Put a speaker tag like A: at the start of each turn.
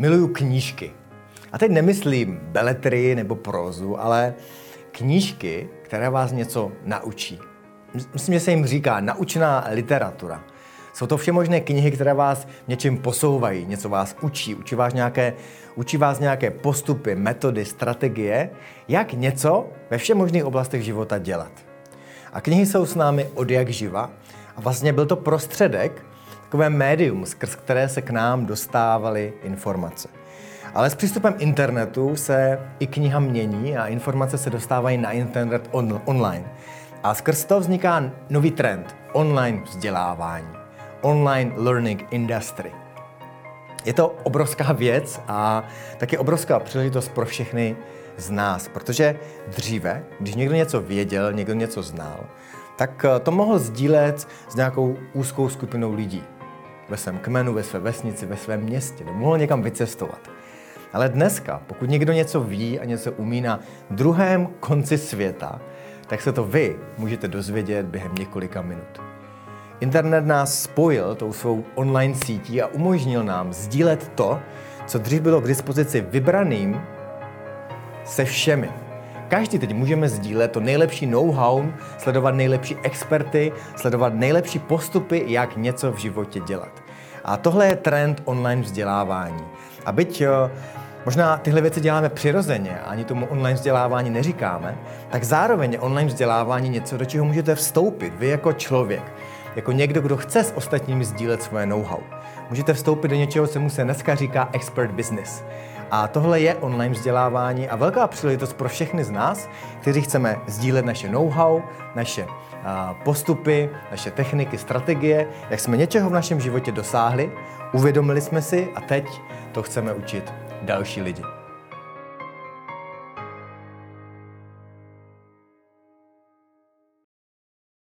A: miluju knížky. A teď nemyslím beletry nebo prózu, ale knížky, které vás něco naučí. Myslím, že se jim říká naučená literatura. Jsou to všemožné knihy, které vás něčím posouvají, něco vás učí, učí vás nějaké, učí vás nějaké postupy, metody, strategie, jak něco ve všemožných oblastech života dělat. A knihy jsou s námi od jak živa a vlastně byl to prostředek, takové médium, skrz které se k nám dostávaly informace. Ale s přístupem internetu se i kniha mění a informace se dostávají na internet on, online. A skrz to vzniká nový trend online vzdělávání online learning industry. Je to obrovská věc a taky obrovská příležitost pro všechny z nás, protože dříve, když někdo něco věděl, někdo něco znal, tak eh, to mohl sdílet s nějakou úzkou skupinou lidí. Ve svém kmenu, ve své vesnici, ve svém městě, nebo mohl někam vycestovat. Ale dneska, pokud někdo něco ví a něco umí na druhém konci světa, tak se to vy můžete dozvědět během několika minut. Internet nás spojil tou svou online sítí a umožnil nám sdílet to, co dřív bylo k dispozici vybraným se všemi. Každý teď můžeme sdílet to nejlepší know-how, sledovat nejlepší experty, sledovat nejlepší postupy, jak něco v životě dělat. A tohle je trend online vzdělávání. A byť možná tyhle věci děláme přirozeně ani tomu online vzdělávání neříkáme, tak zároveň je online vzdělávání něco, do čeho můžete vstoupit vy jako člověk jako někdo, kdo chce s ostatními sdílet svoje know-how. Můžete vstoupit do něčeho, co mu se dneska říká expert business. A tohle je online vzdělávání a velká příležitost pro všechny z nás, kteří chceme sdílet naše know-how, naše postupy, naše techniky, strategie, jak jsme něčeho v našem životě dosáhli, uvědomili jsme si a teď to chceme učit další lidi.